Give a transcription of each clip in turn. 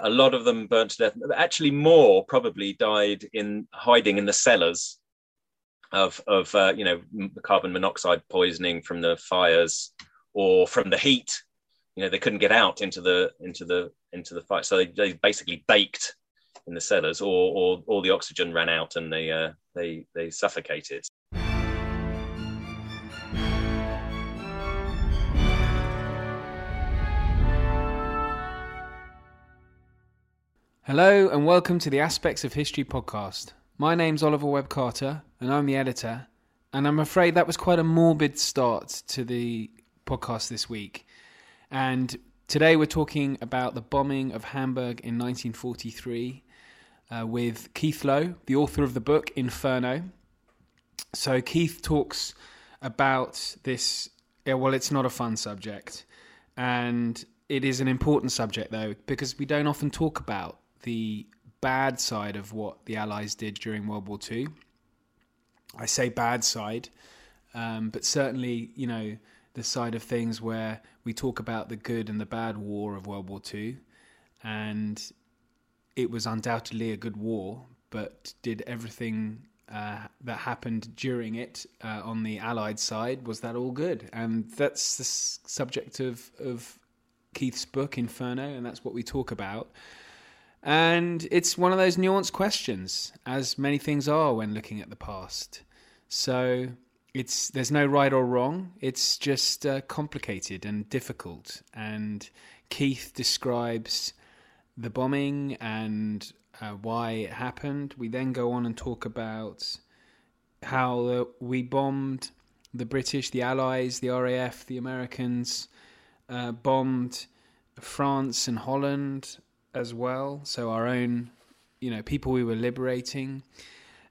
A lot of them burnt to death. Actually, more probably died in hiding in the cellars of of uh, you know carbon monoxide poisoning from the fires or from the heat. You know they couldn't get out into the into the into the fire, so they, they basically baked in the cellars, or or all the oxygen ran out and they uh, they they suffocated. Hello and welcome to the Aspects of History podcast. My name's Oliver Webb Carter and I'm the editor. And I'm afraid that was quite a morbid start to the podcast this week. And today we're talking about the bombing of Hamburg in 1943 uh, with Keith Lowe, the author of the book Inferno. So Keith talks about this. Yeah, well, it's not a fun subject. And it is an important subject, though, because we don't often talk about the bad side of what the Allies did during World War II. I say bad side, um, but certainly, you know, the side of things where we talk about the good and the bad war of World War II. And it was undoubtedly a good war, but did everything uh, that happened during it uh, on the Allied side, was that all good? And that's the subject of, of Keith's book, Inferno, and that's what we talk about. And it's one of those nuanced questions, as many things are when looking at the past. So it's there's no right or wrong. It's just uh, complicated and difficult. And Keith describes the bombing and uh, why it happened. We then go on and talk about how uh, we bombed the British, the Allies, the RAF, the Americans, uh, bombed France and Holland as well. So our own, you know, people we were liberating.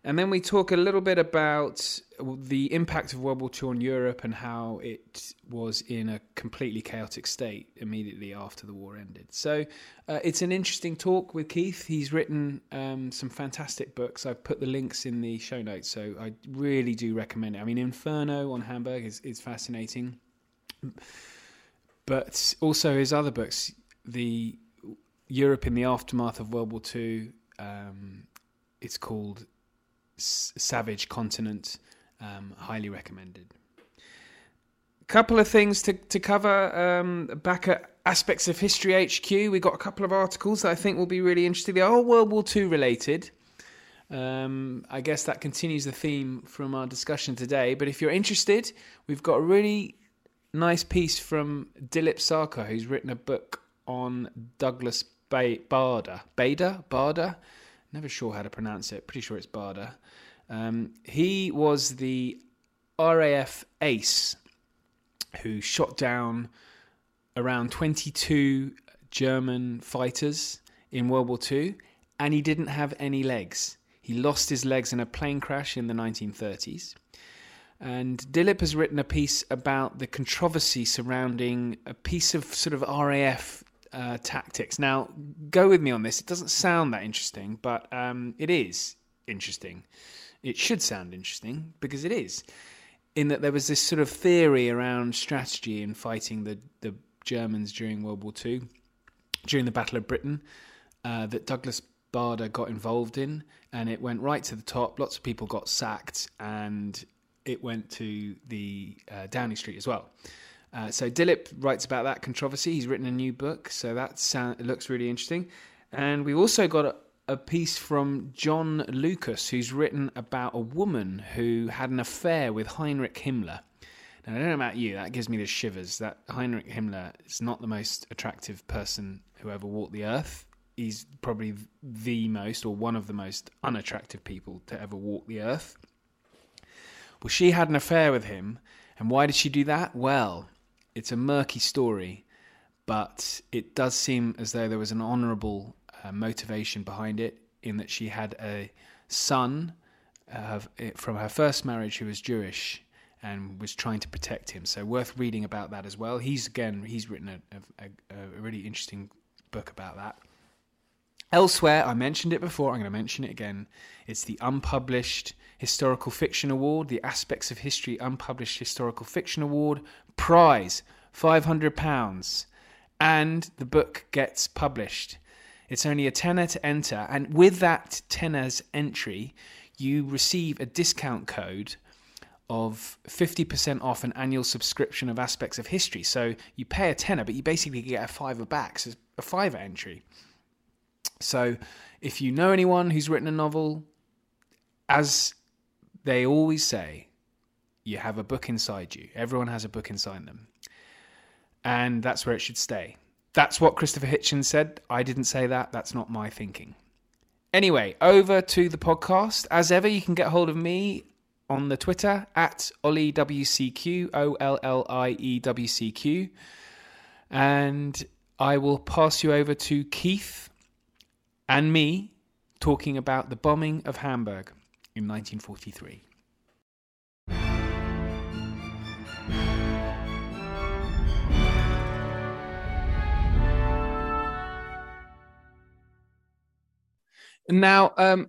And then we talk a little bit about the impact of World War II on Europe and how it was in a completely chaotic state immediately after the war ended. So uh, it's an interesting talk with Keith. He's written um, some fantastic books. I've put the links in the show notes, so I really do recommend it. I mean, Inferno on Hamburg is, is fascinating, but also his other books, the Europe in the aftermath of World War II. Um, it's called S- Savage Continent. Um, highly recommended. A Couple of things to to cover um, back at aspects of history HQ. We've got a couple of articles that I think will be really interesting. They are World War II related. Um, I guess that continues the theme from our discussion today. But if you're interested, we've got a really nice piece from Dilip Sarkar, who's written a book on Douglas ba- Bader. Bader? Never sure how to pronounce it. Pretty sure it's Bader. Um, he was the RAF ace who shot down around 22 German fighters in World War II, and he didn't have any legs. He lost his legs in a plane crash in the 1930s. And Dilip has written a piece about the controversy surrounding a piece of sort of RAF uh, tactics. Now, go with me on this. It doesn't sound that interesting, but um, it is interesting. It should sound interesting because it is. In that there was this sort of theory around strategy in fighting the, the Germans during World War II, during the Battle of Britain, uh, that Douglas Bader got involved in, and it went right to the top. Lots of people got sacked, and it went to the uh, Downing Street as well. Uh, so Dilip writes about that controversy. He's written a new book, so that sound, looks really interesting. And we've also got a, a, piece from John Lucas, who's written about a woman who had an affair with Heinrich Himmler. Now, I don't know about you, that gives me the shivers. That Heinrich Himmler is not the most attractive person who ever walked the earth. He's probably the most, or one of the most unattractive people to ever walk the earth. Well, she had an affair with him, and why did she do that? Well, it's a murky story, but it does seem as though there was an honourable uh, motivation behind it, in that she had a son uh, from her first marriage who was Jewish and was trying to protect him. So worth reading about that as well. He's again he's written a, a, a really interesting book about that. Elsewhere, I mentioned it before, I'm going to mention it again. It's the Unpublished Historical Fiction Award, the Aspects of History Unpublished Historical Fiction Award, prize £500. And the book gets published. It's only a tenner to enter, and with that tenner's entry, you receive a discount code of 50% off an annual subscription of aspects of history. So you pay a tenner, but you basically get a fiver back, so a fiver entry. So if you know anyone who's written a novel, as they always say, you have a book inside you. Everyone has a book inside them. And that's where it should stay. That's what Christopher Hitchens said. I didn't say that. That's not my thinking. Anyway, over to the podcast. As ever, you can get hold of me on the Twitter at OllieWCQ, O L L I E W C Q. And I will pass you over to Keith and me talking about the bombing of Hamburg in 1943. Now, um,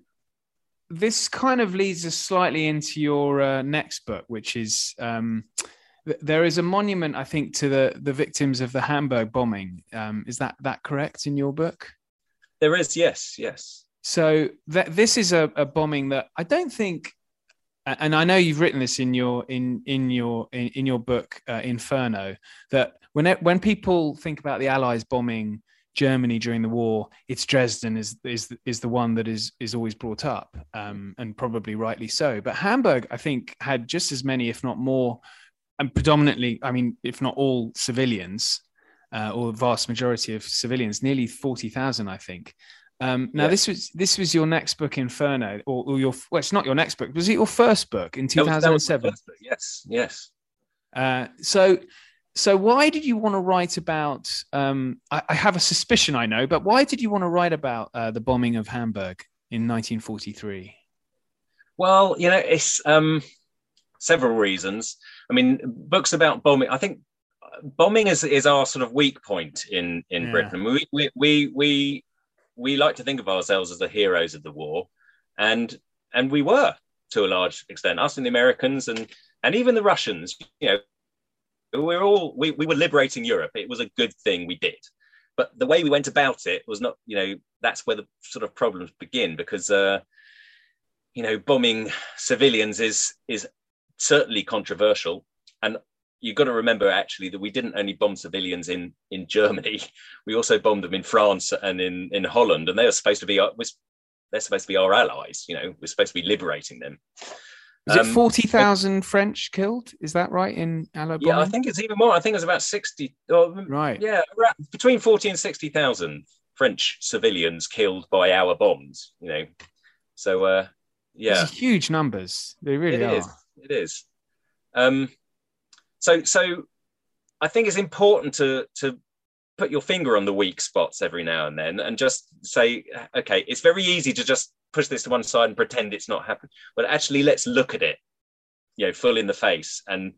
this kind of leads us slightly into your uh, next book, which is um, th- there is a monument, I think, to the the victims of the Hamburg bombing. Um, is that that correct in your book? There is, yes, yes. So th- this is a, a bombing that I don't think, and I know you've written this in your in in your in, in your book uh, Inferno that when it, when people think about the Allies bombing Germany during the war, it's Dresden is is is the one that is is always brought up, um, and probably rightly so. But Hamburg, I think, had just as many, if not more, and predominantly, I mean, if not all civilians, uh, or the vast majority of civilians, nearly forty thousand, I think. Um, now, yeah. this was this was your next book, Inferno, or, or, your well, it's not your next book. Was it your first book in two thousand and seven? Yes, yes. Uh, so so why did you want to write about? Um, I, I, have a suspicion I know, but why did you want to write about uh, the bombing of Hamburg in 1943? Well, you know, it's um, several reasons. I mean, books about bombing. I think bombing is is our sort of weak point in in yeah. Britain. We, we we we we like to think of ourselves as the heroes of the war, and and we were to a large extent. Us and the Americans and and even the Russians. You know, we're all we, we were liberating Europe. It was a good thing we did. But the way we went about it was not, you know, that's where the sort of problems begin because uh, you know, bombing civilians is is certainly controversial. And you've got to remember actually that we didn't only bomb civilians in in Germany, we also bombed them in France and in in Holland, and they are supposed to be our, they're supposed to be our allies. You know, we're supposed to be liberating them. Is um, it forty thousand French killed? Is that right in Alabama? Yeah, I think it's even more. I think it's about sixty. right. Yeah, between forty and sixty thousand French civilians killed by our bombs. You know, so uh, yeah, huge numbers. They really it are. Is. It is. Um, so so, I think it's important to to put your finger on the weak spots every now and then, and just say, okay, it's very easy to just push this to one side and pretend it's not happening. But actually, let's look at it, you know, full in the face and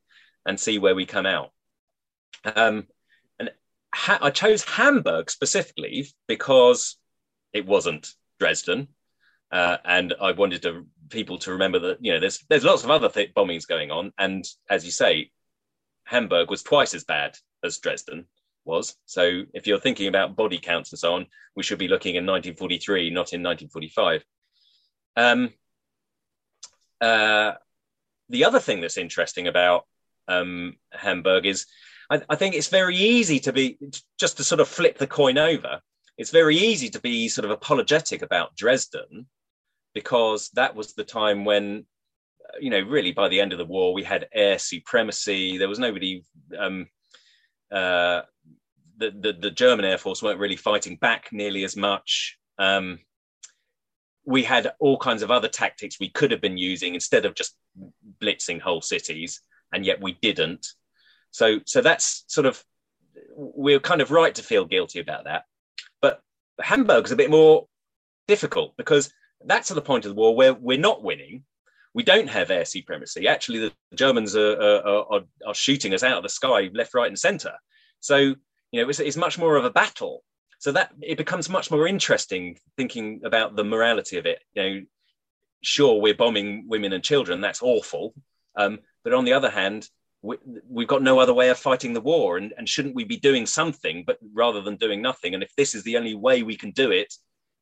and see where we come out. Um, and ha- I chose Hamburg specifically because it wasn't Dresden, uh, and I wanted to, people to remember that you know there's there's lots of other th- bombings going on, and as you say, Hamburg was twice as bad as Dresden was. So if you're thinking about body counts and so on, we should be looking in 1943, not in 1945. Um, uh, the other thing that's interesting about um, Hamburg is I, I, think it's very easy to be just to sort of flip the coin over. It's very easy to be sort of apologetic about Dresden because that was the time when, you know, really by the end of the war, we had air supremacy. There was nobody, um, uh, the, the, the German Air Force weren't really fighting back nearly as much. Um, we had all kinds of other tactics we could have been using instead of just blitzing whole cities, and yet we didn't. So, so that's sort of we're kind of right to feel guilty about that. But Hamburg's a bit more difficult because that's at the point of the war where we're not winning. We don't have air supremacy. Actually, the Germans are, are, are, are shooting us out of the sky, left, right, and centre. So, you know, it's, it's much more of a battle so that it becomes much more interesting thinking about the morality of it you know sure we're bombing women and children that's awful um, but on the other hand we, have got no other way of fighting the war, and, and shouldn't we be doing something, but rather than doing nothing? And if this is the only way we can do it,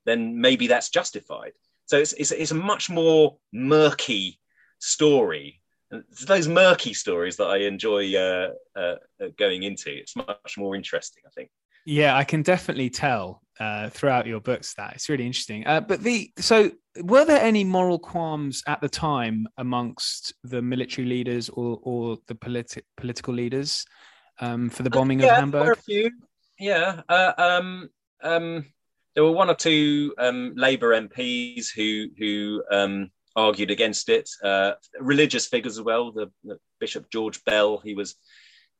then maybe that's justified. So it's, it's, it's a much more murky story. And It's those murky stories that I enjoy uh, uh, going into. It's much more interesting, I think. Yeah, I can definitely tell uh, throughout your books that it's really interesting. Uh, but the so were there any moral qualms at the time amongst the military leaders or or the politi- political leaders um, for the bombing yeah, of Hamburg? There were a few. Yeah. Uh, um, um, there were one or two um, Labour MPs who who um, argued against it. Uh, religious figures as well. The, the, Bishop George Bell. He was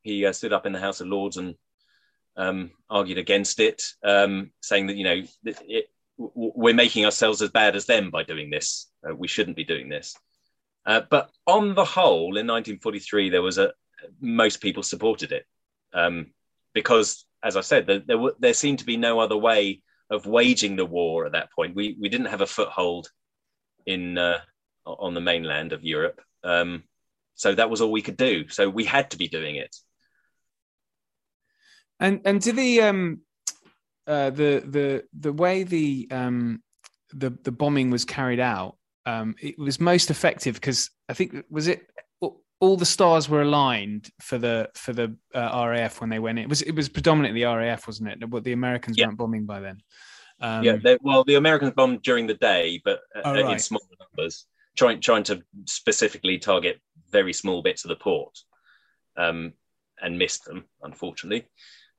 he uh, stood up in the House of Lords and um, argued against it, um, saying that you know it, it, we're making ourselves as bad as them by doing this. Uh, we shouldn't be doing this. Uh, but on the whole, in 1943, there was a most people supported it um, because, as I said, there, there, there seemed to be no other way of waging the war at that point. We we didn't have a foothold in uh, on the mainland of Europe, um, so that was all we could do. So we had to be doing it. And and to the um uh, the the the way the um the the bombing was carried out, um, it was most effective because I think was it all the stars were aligned for the for the uh, RAF when they went in. It was it was predominantly the RAF, wasn't it? But the Americans yeah. weren't bombing by then. Um, yeah, they, well, the Americans bombed during the day, but uh, oh, right. in smaller numbers, trying trying to specifically target very small bits of the port, um, and missed them, unfortunately.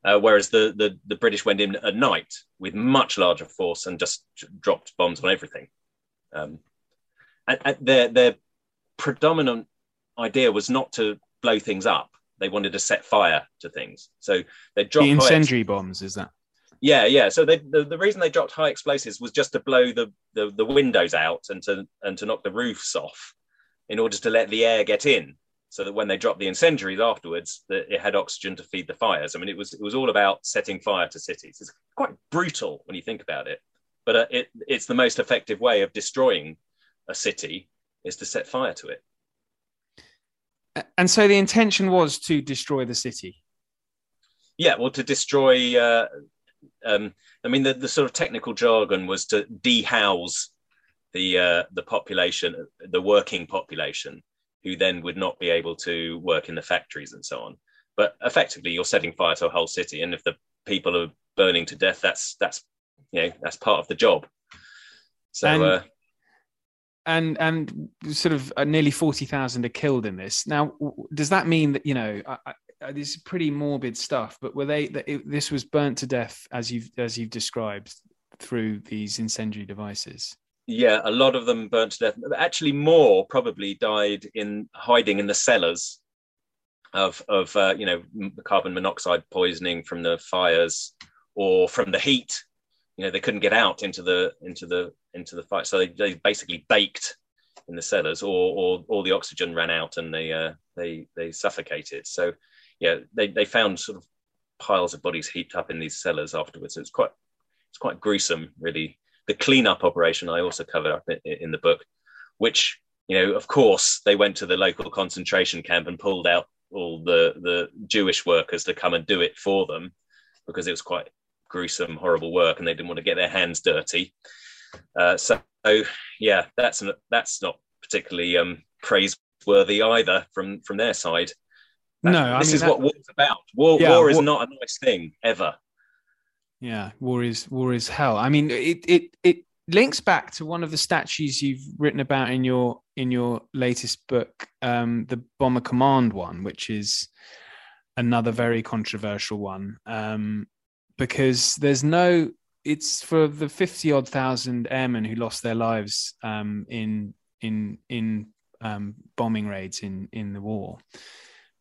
Uh, whereas the, the, the British went in at night with much larger force and just dropped bombs on everything. Um, and, and their their predominant idea was not to blow things up; they wanted to set fire to things. So they dropped the incendiary bombs. Is that? Yeah, yeah. So they, the the reason they dropped high explosives was just to blow the, the the windows out and to and to knock the roofs off, in order to let the air get in so that when they dropped the incendiaries afterwards, that it had oxygen to feed the fires. I mean, it was it was all about setting fire to cities. It's quite brutal when you think about it, but uh, it, it's the most effective way of destroying a city is to set fire to it. And so the intention was to destroy the city. Yeah, well, to destroy. Uh, um, I mean, the, the sort of technical jargon was to dehouse the uh, the population, the working population, who then would not be able to work in the factories and so on. But effectively, you're setting fire to a whole city, and if the people are burning to death, that's that's you know that's part of the job. So. And- uh, and and sort of uh, nearly 40,000 are killed in this. Now, does that mean that, you know, I, I, this is pretty morbid stuff, but were they, it, this was burnt to death as you've, as you've described through these incendiary devices? yeah, a lot of them burnt to death. Actually, more probably died in hiding in the cellars of of uh, you know carbon monoxide poisoning from the fires or from the heat. You know, they couldn't get out into the into the into the fire, so they, they basically baked in the cellars, or or all the oxygen ran out and they uh, they they suffocated. So yeah, they they found sort of piles of bodies heaped up in these cellars afterwards. So it's quite it's quite gruesome, really the cleanup operation I also covered up in, in the book, which you know, of course, they went to the local concentration camp and pulled out all the the Jewish workers to come and do it for them because it was quite gruesome, horrible work, and they didn't want to get their hands dirty. Uh, so, yeah, that's that's not particularly um, praiseworthy either from from their side. no, I this mean, is that... what war's about. War, yeah, war is war... not a nice thing ever. Yeah, war is war is hell. I mean, it it it links back to one of the statues you've written about in your in your latest book, um, the Bomber Command one, which is another very controversial one, um, because there's no. It's for the fifty odd thousand airmen who lost their lives um, in in in um, bombing raids in in the war,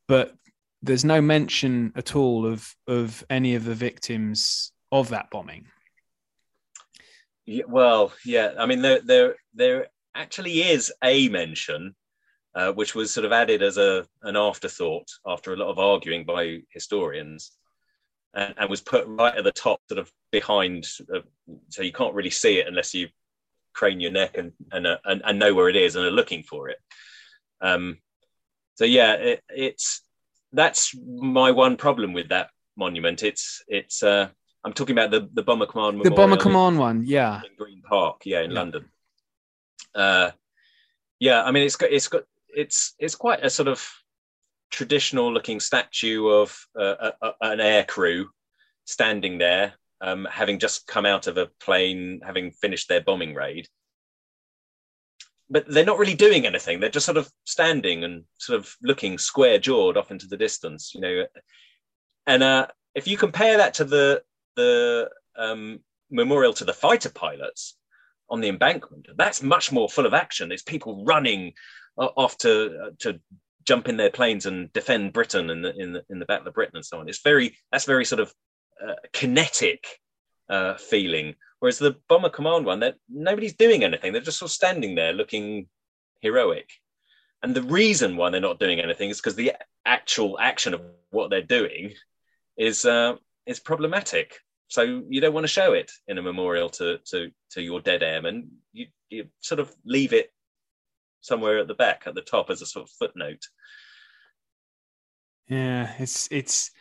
but there's no mention at all of of any of the victims of that bombing. Yeah, well, yeah. I mean, there there there actually is a mention, uh, which was sort of added as a an afterthought after a lot of arguing by historians, and, and was put right at the top, sort of behind, uh, so you can't really see it unless you crane your neck and and, uh, and, and know where it is and are looking for it. Um, so yeah, it, it's that's my one problem with that monument. It's it's. Uh, I'm talking about the the Bomber Command. The Bomber Command one, yeah, in Green Park, yeah, in yeah. London. Uh, yeah, I mean, it's got it's got it's it's quite a sort of traditional looking statue of uh, a, a, an air crew standing there, um, having just come out of a plane, having finished their bombing raid. But they're not really doing anything. They're just sort of standing and sort of looking square jawed off into the distance, you know. And uh, if you compare that to the the um, memorial to the fighter pilots on the embankment, that's much more full of action. There's people running uh, off to uh, to jump in their planes and defend Britain in the in the, in the Battle of Britain and so on. It's very that's very sort of uh, kinetic uh, feeling. Whereas the Bomber Command one, that nobody's doing anything. They're just sort of standing there looking heroic. And the reason why they're not doing anything is because the actual action of what they're doing is uh, is problematic. So you don't want to show it in a memorial to to to your dead airmen. You you sort of leave it somewhere at the back, at the top, as a sort of footnote. Yeah, it's it's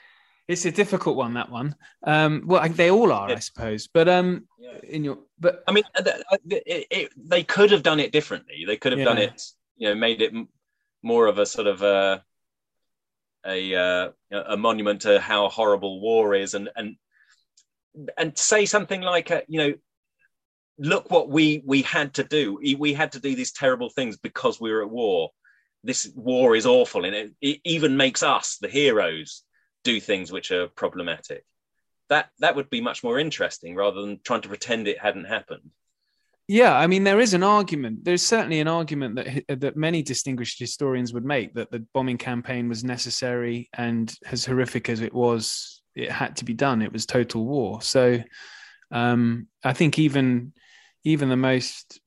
it's a difficult one. That one. Um, well, they all are. I suppose. But um, yeah. in your but I mean, it, it, they could have done it differently. They could have yeah. done it, you know, made it more of a sort of a a, uh, a monument to how horrible war is, and and and say something like, uh, you know, look what we we had to do. We had to do these terrible things because we were at war. This war is awful, and it, it even makes us, the heroes, do things which are problematic. That that would be much more interesting rather than trying to pretend it hadn't happened. Yeah, I mean, there is an argument. There's certainly an argument that that many distinguished historians would make that the bombing campaign was necessary and as horrific as it was, it had to be done. It was total war. So, um, I think even even the most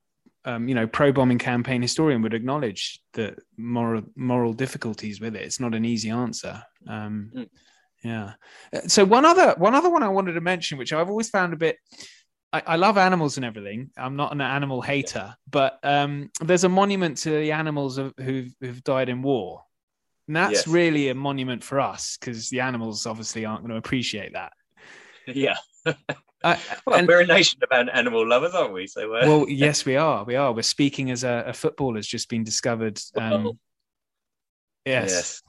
um, you know pro bombing campaign historian would acknowledge the moral moral difficulties with it. It's not an easy answer. Um, mm. Yeah. So one other one other one I wanted to mention, which I've always found a bit. I, I love animals and everything. I'm not an animal hater, but um, there's a monument to the animals who've, who've died in war. And that's yes. really a monument for us because the animals obviously aren't going to appreciate that. Yeah. Uh, well, and, we're a nation of animal lovers, aren't we? So, uh... well, yes, we are. We are. We're speaking as a, a football has just been discovered. Um, yes.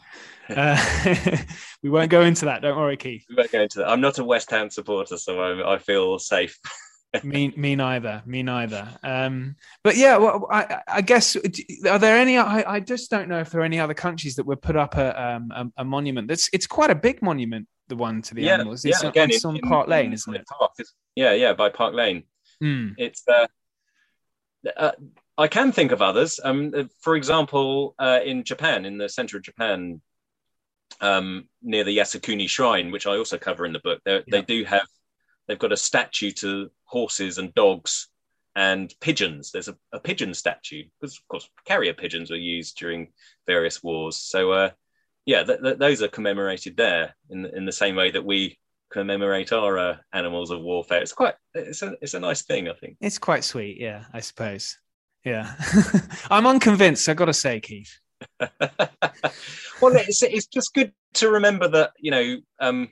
yes. uh, we won't go into that. Don't worry, Keith. We won't go into that. I'm not a West Ham supporter, so I, I feel safe. me, me neither. Me neither. Um, but yeah, well, I, I, guess are there any? I, I, just don't know if there are any other countries that would put up a, um, a, a monument. That's it's quite a big monument the one to the yeah, animals. It's, yeah, again, it's on in, Park Lane, in, isn't it? Park. yeah, yeah, by Park Lane. Mm. It's uh, uh, I can think of others. Um, for example, uh, in Japan, in the center of Japan, um, near the Yasukuni Shrine, which I also cover in the book, yeah. they do have they've got a statue to horses and dogs and pigeons. There's a, a pigeon statue because, of course, carrier pigeons were used during various wars. So uh, yeah, th- th- those are commemorated there in in the same way that we commemorate our uh, animals of warfare. It's quite it's a it's a nice thing, I think. It's quite sweet, yeah, I suppose. Yeah, I'm unconvinced. I've got to say, Keith. well, it's it's just good to remember that you know um,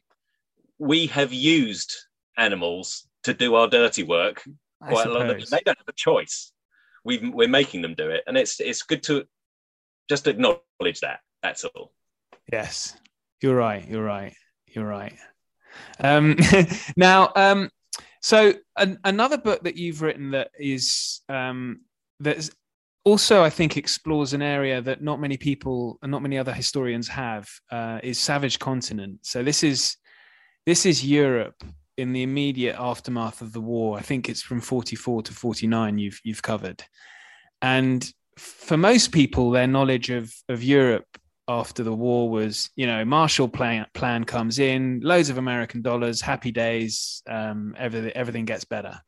we have used animals to do our dirty work quite a lot. They don't have a choice. we we're making them do it, and it's it's good to just acknowledge that. That's all. Yes, you're right. You're right. You're right. Um, now, um, so an, another book that you've written that is um, that also I think explores an area that not many people and not many other historians have uh, is Savage Continent. So this is this is Europe in the immediate aftermath of the war. I think it's from 44 to 49 you've you've covered. And for most people, their knowledge of of Europe after the war was, you know, Marshall Plan plan comes in, loads of American dollars, happy days, um, everything everything gets better.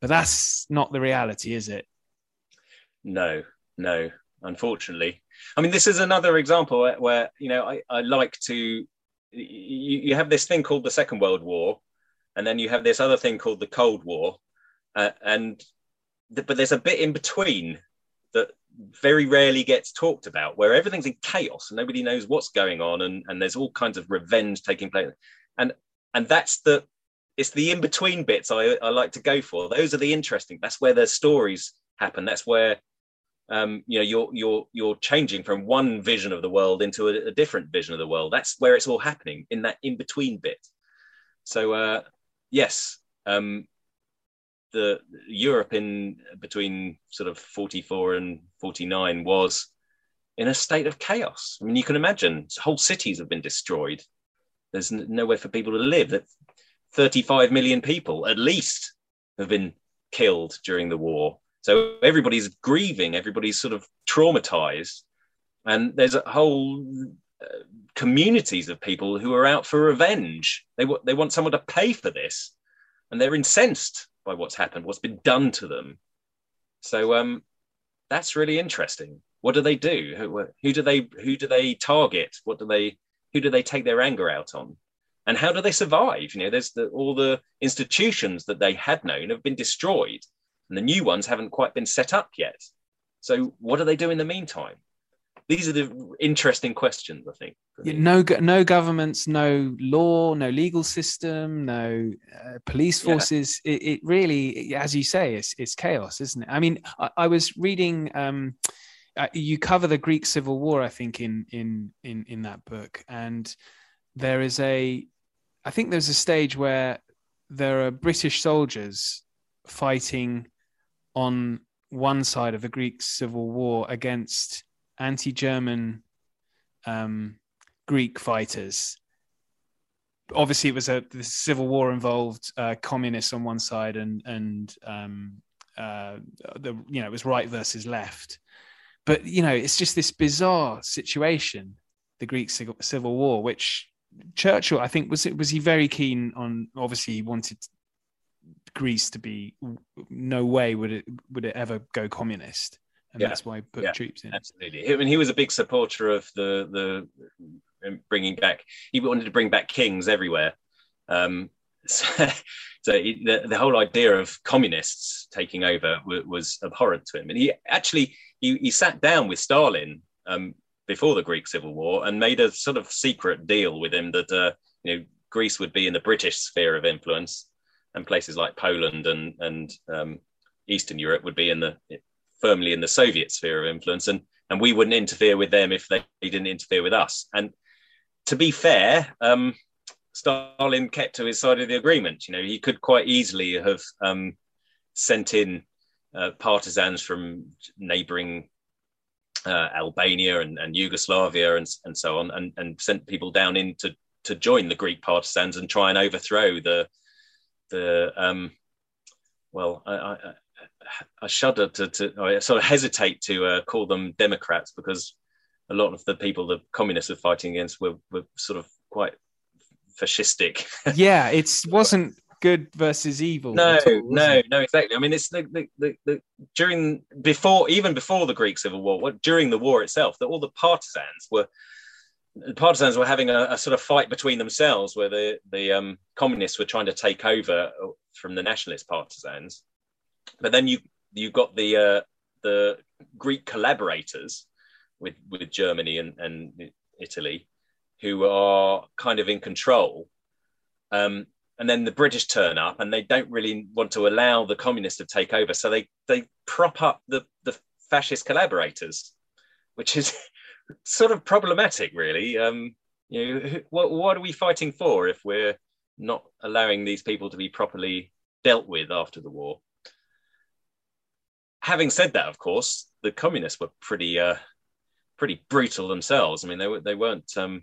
But that's not the reality, is it? No, no, unfortunately. I mean, this is another example where, where you know I, I like to. You, you have this thing called the Second World War, and then you have this other thing called the Cold War, uh, and the, but there's a bit in between that very rarely gets talked about, where everything's in chaos and nobody knows what's going on, and, and there's all kinds of revenge taking place, and and that's the it's the in between bits I, I like to go for. Those are the interesting. That's where the stories happen. That's where um, you know you're you're you're changing from one vision of the world into a, a, different vision of the world. That's where it's all happening in that in between bit. So uh, yes, um, the Europe in between sort of 44 and 49 was in a state of chaos. I mean, you can imagine whole cities have been destroyed. There's nowhere for people to live. That 35 million people at least have been killed during the war. So everybody's grieving, everybody's sort of traumatized, and there's a whole uh, communities of people who are out for revenge. They w- they want someone to pay for this, and they're incensed by what's happened, what's been done to them. So um, that's really interesting. What do they do? Who, who do they who do they target? What do they who do they take their anger out on? And how do they survive? You know, there's the, all the institutions that they had known have been destroyed, and the new ones haven't quite been set up yet. So what do they do in the meantime? These are the interesting questions i think no no governments no law no legal system no uh, police forces. Yeah. it, it, really as you say it's, it's chaos isn't it? I mean i, I was reading um, uh, you cover the greek civil war i think in in in in that book and there is a i think there's a stage where there are british soldiers fighting on one side of the greek civil war against anti-German um, Greek fighters. Obviously, it was a the civil war involved uh, communists on one side and and um, uh, the you know it was right versus left. But you know, it's just this bizarre situation, the Greek civil war, which Churchill, I think, was it was he very keen on. Obviously, he wanted Greece to be no way would it would it ever go communist and yeah. that's why he put yeah, troops in. Absolutely. I mean, he was a big supporter of the the um, bringing back. He wanted to bring back kings everywhere. Um, so, so he, the, the whole idea of communists taking over was, was, abhorrent to him, and he actually he, he sat down with Stalin um, before the Greek Civil War and made a sort of secret deal with him that uh, you know Greece would be in the British sphere of influence, and places like Poland and and um, Eastern Europe would be in the firmly in the Soviet sphere of influence, and and we wouldn't interfere with them if they, didn't interfere with us. And to be fair, um, Stalin kept to his side of the agreement. You know, he could quite easily have um, sent in uh, partisans from neighbouring uh, Albania and, and Yugoslavia and, and so on, and, and sent people down in to, to join the Greek partisans and try and overthrow the the um, well, I, I, I shudder to, to I sort of hesitate to uh, call them Democrats because a lot of the people the communists were fighting against were, were sort of quite fascistic. yeah, it wasn't good versus evil. No, all, no, no, exactly. I mean, it's the, the, the, the, during before even before the Greek Civil War, what, during the war itself, that all the partisans were the partisans were having a, a, sort of fight between themselves, where the the um, communists were trying to take over from the nationalist partisans, but then you you got the uh, the Greek collaborators with with Germany and, and Italy, who are kind of in control. Um, and then the British turn up, and they don't really want to allow the communists to take over, so they they prop up the the fascist collaborators, which is sort of problematic, really. Um, you know, what what are we fighting for if we're not allowing these people to be properly dealt with after the war? Having said that, of course, the communists were pretty uh, pretty brutal themselves. I mean, they were they weren't um,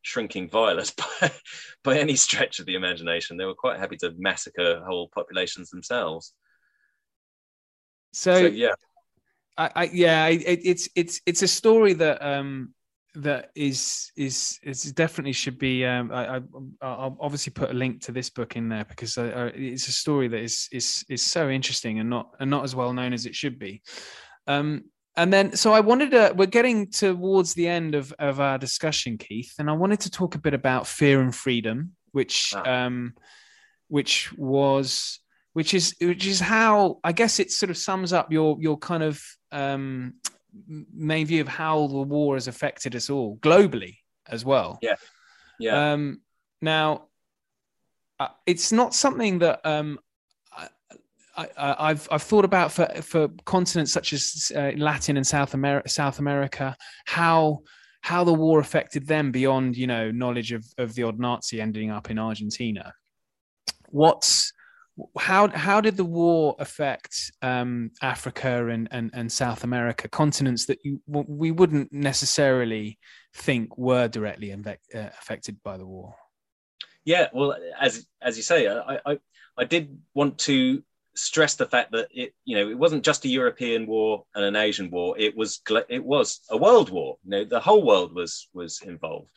shrinking violets by, by any stretch of the imagination. They were quite happy to massacre whole populations themselves. So, so yeah, I, I yeah, it, it's it's it's a story that um, that is is is definitely should be. Um, I, I will obviously put a link to this book in there because uh, uh, it's a story that is is is so interesting and not and not as well known as it should be. Um, and then, so I wanted to. We're getting towards the end of of our discussion, Keith, and I wanted to talk a bit about fear and freedom, which ah. um, which was which is which is how I guess it sort of sums up your your kind of um main view of how the war has affected us all globally as well. Yeah, yeah. Um, now, uh, it's not something that um, I, have I've thought about for for continents such as uh, Latin and South America, South America, how how the war affected them beyond you know knowledge of of the odd Nazi ending up in Argentina. What's how how did the war affect um, Africa and, and and South America, continents that you we wouldn't necessarily think were directly uh, affected by the war? Yeah, well, as as you say, I, I I did want to stress the fact that it you know it wasn't just a European war and an Asian war. It was it was a world war. You know, the whole world was was involved.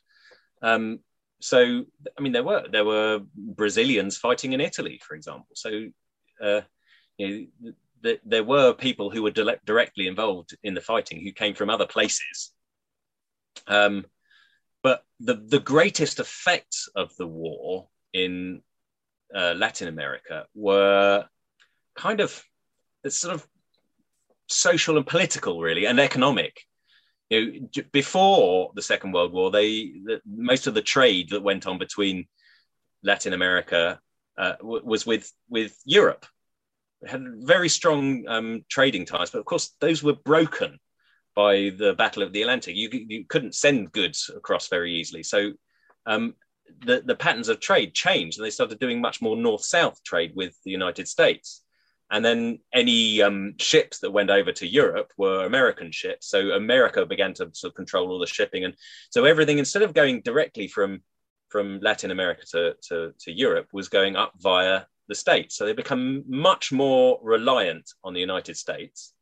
Um, so I mean, there were there were Brazilians fighting in Italy, for example. So uh, you know, th- there were people who were di- directly involved in the fighting who came from other places. Um, but the the greatest effects of the war in uh, Latin America were kind of sort of social and political, really, and economic. You know, before the Second World War, they the, most of the trade that went on between Latin America uh, w- was with with Europe. It had very strong um, trading ties, but of course those were broken by the Battle of the Atlantic. You, you couldn't send goods across very easily, so um, the the patterns of trade changed, and they started doing much more north south trade with the United States. And then any um, ships that went over to Europe were American ships. So America began to sort of control all the shipping. And so everything, instead of going directly from, from Latin America to, to, to Europe, was going up via the States. So they become much more reliant on the United States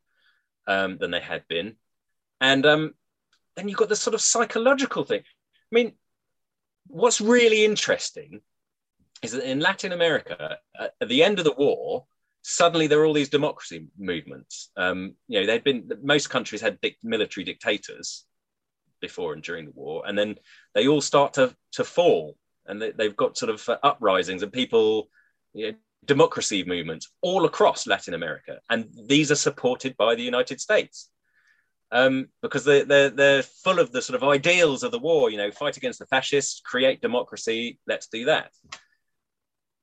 um, than they had been. And um, then you've got this sort of psychological thing. I mean, what's really interesting is that in Latin America, at the end of the war, suddenly there are all these democracy movements. Um, you know, they'd been most countries had military dictators before and during the war, and then they all start to to fall, and they, have got sort of uh, uprisings and people, you know, democracy movements all across Latin America, and these are supported by the United States. Um, because they're, they're, they're full of the sort of ideals of the war, you know, fight against the fascists, create democracy, let's do that.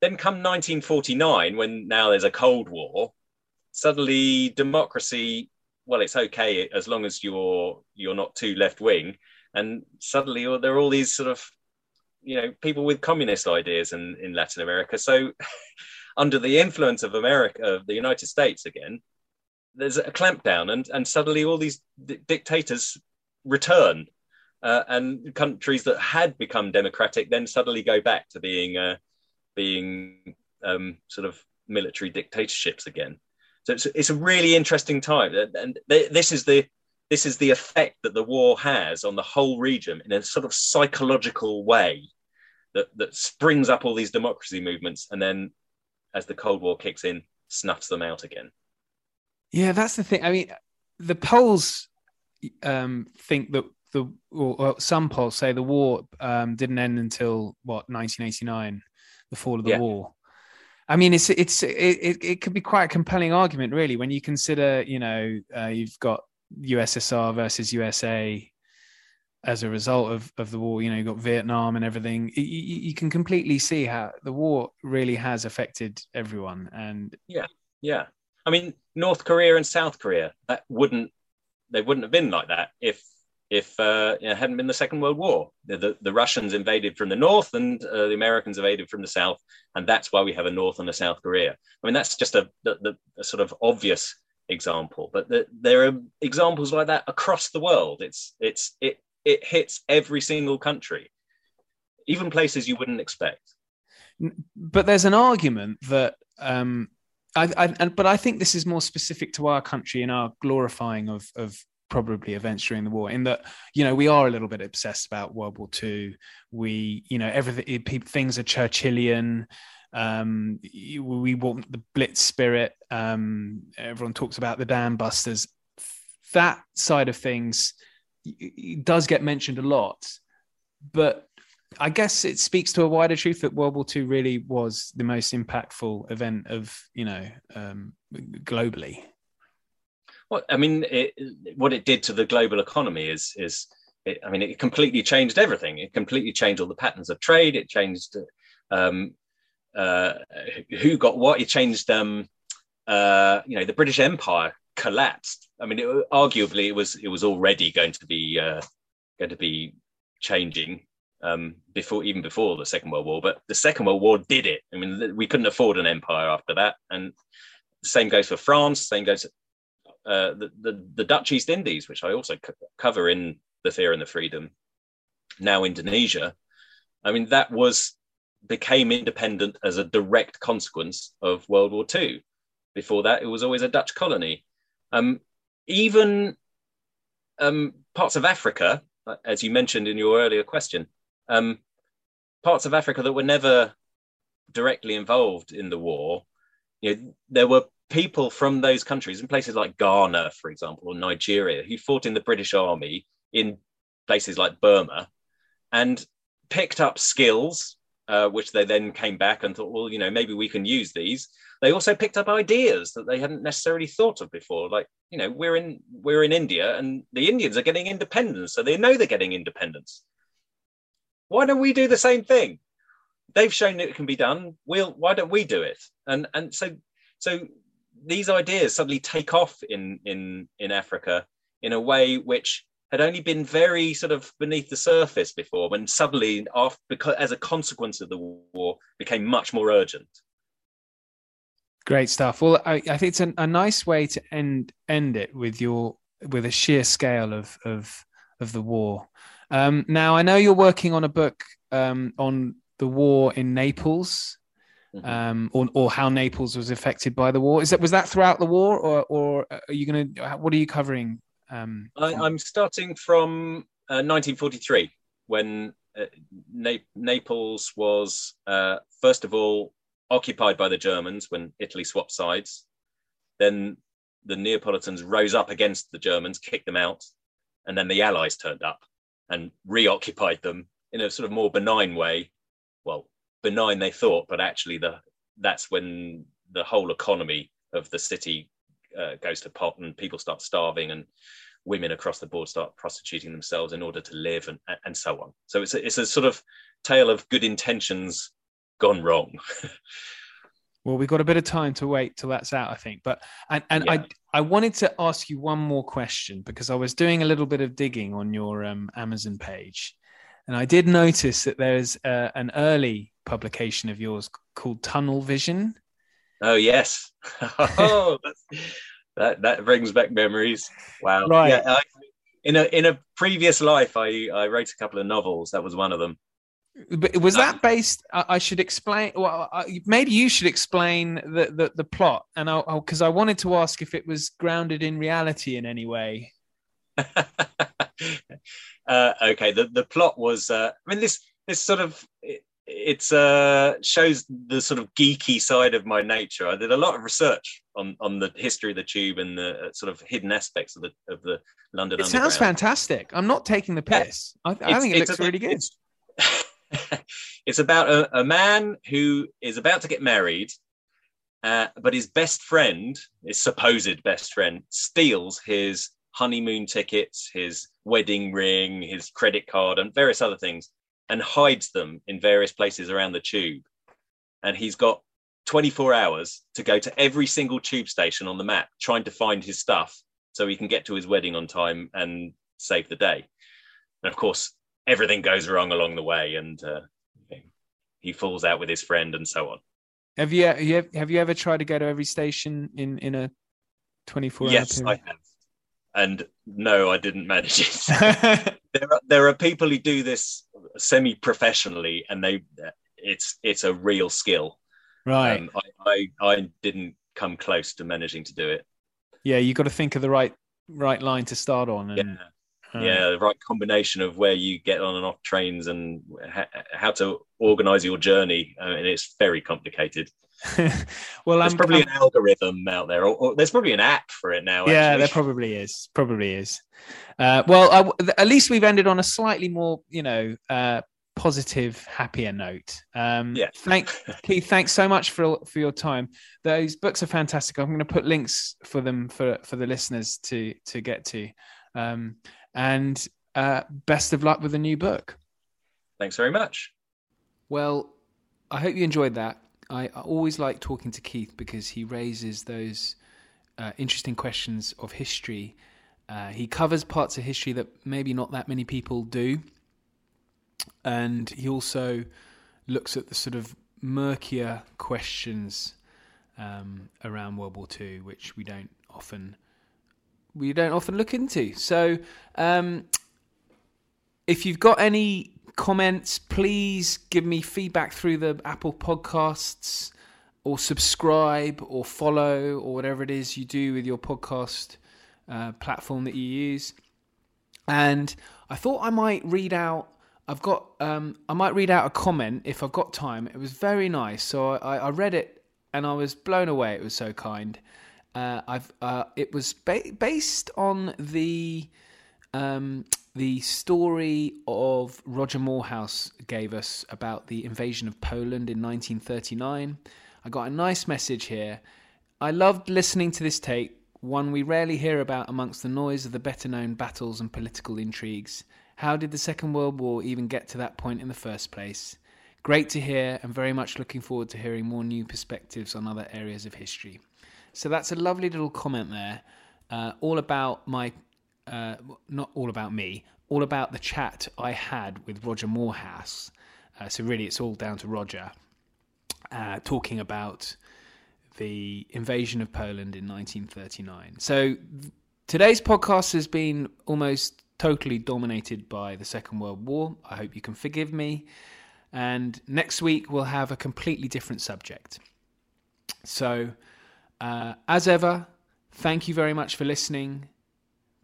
Then come 1949, when now there's a Cold War, suddenly democracy, well, it's okay as long as you're you're not too left wing, and suddenly there are all these sort of you know people with communist ideas in, in Latin America. So under the influence of America, of the United States again, there's a clampdown, and and suddenly all these di- dictators return, uh, and countries that had become democratic then suddenly go back to being uh, being um, sort of military dictatorships again. So it's, it's a really interesting time, and this is the this is the effect that the war has on the whole region in a sort of psychological way that that springs up all these democracy movements, and then as the Cold War kicks in, snuffs them out again. Yeah, that's the thing. I mean, the polls um, think that the or, some polls say the war um, didn't end until what 1989 the fall of the yeah. wall. I mean, it's it's it, it could be quite a compelling argument, really, when you consider, you know, uh, you've got USSR versus USA as a result of, of the war. You know, you've got Vietnam and everything. You, you can completely see how the war really has affected everyone. And yeah, yeah. I mean, North Korea and South Korea that wouldn't they wouldn't have been like that if if uh, hadn't been the Second World War. The, the, the Russians invaded from the north and uh, the Americans invaded from the south, and that's why we have a North and a South Korea. I mean, that's just a, the, the sort of obvious example, but the, there are examples like that across the world. It's it's it it hits every single country, even places you wouldn't expect. But there's an argument that. Um... I, I, but I think this is more specific to our country and our glorifying of, of probably events during the war in that you know we are a little bit obsessed about world war ii we you know everything things are churchillian. Um, we want the blitz spirit. Um, everyone talks about the dam busters. That side of things does get mentioned a lot but I guess it speaks to a wider truth that World War II really was the most impactful event of, you know, um, globally. Well, I mean, it, what it did to the global economy is is it, I mean, it completely changed everything. It completely changed all the patterns of trade. It changed um, uh, who got what. It changed, um, uh, you know, the British Empire collapsed. I mean, it, arguably, it was it was already going to be uh, going to be changing um, before even before the Second World War. But the Second World War did it. I mean, we couldn't afford an empire after that, and the same goes for France. Same goes uh, the, the, the Dutch East Indies, which I also cover in the Fear and the Freedom. Now Indonesia. I mean, that was became independent as a direct consequence of World War II. Before that, it was always a Dutch colony. Um, even um, parts of Africa, as you mentioned in your earlier question, um, parts of Africa that were never directly involved in the war, you know, there were people from those countries in places like Ghana, for example, or Nigeria, who fought in the British Army in places like Burma and picked up skills, uh, which they then came back and thought, well, you know, maybe we can use these. They also picked up ideas that they hadn't necessarily thought of before. Like, you know, we're in we're in India and the Indians are getting independence, so they know they're getting independence. Why don't we do the same thing? They've shown that it can be done. We'll why don't we do it? And and so so these ideas suddenly take off in in in Africa in a way which had only been very sort of beneath the surface before, when suddenly, after because as a consequence of the war, became much more urgent. Great stuff. Well, I, I think it's a, a, nice way to end end it with your with a sheer scale of of of the war. Um, now, I know you're working on a book um, on the war in Naples. Um, or, or how Naples was affected by the war. Is that was that throughout the war, or or are you going to? What are you covering? Um, I, am starting from uh, 1943 when uh, Na- Naples was uh, first of all occupied by the Germans when Italy swapped sides. Then the Neapolitans rose up against the Germans, kicked them out, and then the Allies turned up and reoccupied them in a sort of more benign way. Well, benign they thought, but actually the that's when the whole economy of the city uh, goes to pot and people start starving and women across the board start prostituting themselves in order to live and and so on. So it's a, it's a sort of tale of good intentions gone wrong. well, we've got a bit of time to wait till that's out, I think. But and, and yeah. I I wanted to ask you one more question because I was doing a little bit of digging on your um, Amazon page, and I did notice that there's uh, an early publication of yours called Tunnel Vision. Oh yes, oh that that brings back memories. Wow, right. Yeah, I, in a in a previous life, I I wrote a couple of novels. That was one of them. But was that based? I should explain. Well, maybe you should explain the the, the plot, and because I, I wanted to ask if it was grounded in reality in any way. uh, okay, the the plot was. Uh, I mean, this this sort of it's uh shows the sort of geeky side of my nature. I did a lot of research on on the history of the tube and the uh, sort of hidden aspects of the of the London. It sounds fantastic. I'm not taking the piss. I, I think it looks a, really good. It's, it's about a, a, man who is about to get married, uh, but his best friend, his supposed best friend, steals his honeymoon tickets, his wedding ring, his credit card, and various other things, and hides them in various places around the tube. And he's got 24 hours to go to every single tube station on the map, trying to find his stuff so he can get to his wedding on time and save the day. And of course, everything goes wrong along the way, and uh, he falls out with his friend, and so on. Have you have you ever tried to go to every station in in a 24 yes, I have and no, I didn't manage it. there, are, there are people who do this semi-professionally, and they it's it's a real skill. Right. Um, I, I, I didn't come close to managing to do it. Yeah, you got to think of the right right line to start on. And, yeah. Uh, yeah, the right combination of where you get on and off trains and ha- how to organize your journey. I mean, it's very complicated. well, there's I'm, probably I'm, an algorithm out there, or, or, there's probably an app for it now. Yeah, there probably is. Probably is. Uh, well, I, at least we've ended on a slightly more, you know, uh, positive, happier note. Um, Yeah. Thank Keith. Thanks so much for for your time. Those books are fantastic. I'm going to put links for them for for the listeners to to get to. Um, and uh, best of luck with the new book. Thanks very much. Well, I hope you enjoyed that. I, always like talking to Keith because he raises those uh, interesting questions of history. Uh, he covers parts of history that maybe not that many people do. And he also looks at the sort of murkier questions um, around World War II, which we don't often we don't often look into. So, um, if you've got any comments, please give me feedback through the Apple Podcasts or subscribe or follow or whatever it is you do with your podcast uh, platform that you use. And I thought I might read out. I've got. Um, I might read out a comment if I've got time. It was very nice, so I, I read it and I was blown away. It was so kind. Uh, I've. Uh, it was ba- based on the um, the story of Roger Moorhouse gave us about the invasion of Poland in 1939. I got a nice message here. I loved listening to this tape, one we rarely hear about amongst the noise of the better known battles and political intrigues. How did the Second World War even get to that point in the first place? Great to hear, and very much looking forward to hearing more new perspectives on other areas of history. So that's a lovely little comment there, uh, all about my uh, not all about me, all about the chat I had with Roger Moorhouse. Uh, so really, it's all down to Roger uh, talking about the invasion of Poland in 1939. So today's podcast has been almost totally dominated by the Second World War. I hope you can forgive me. And next week we'll have a completely different subject. So, uh, as ever, thank you very much for listening.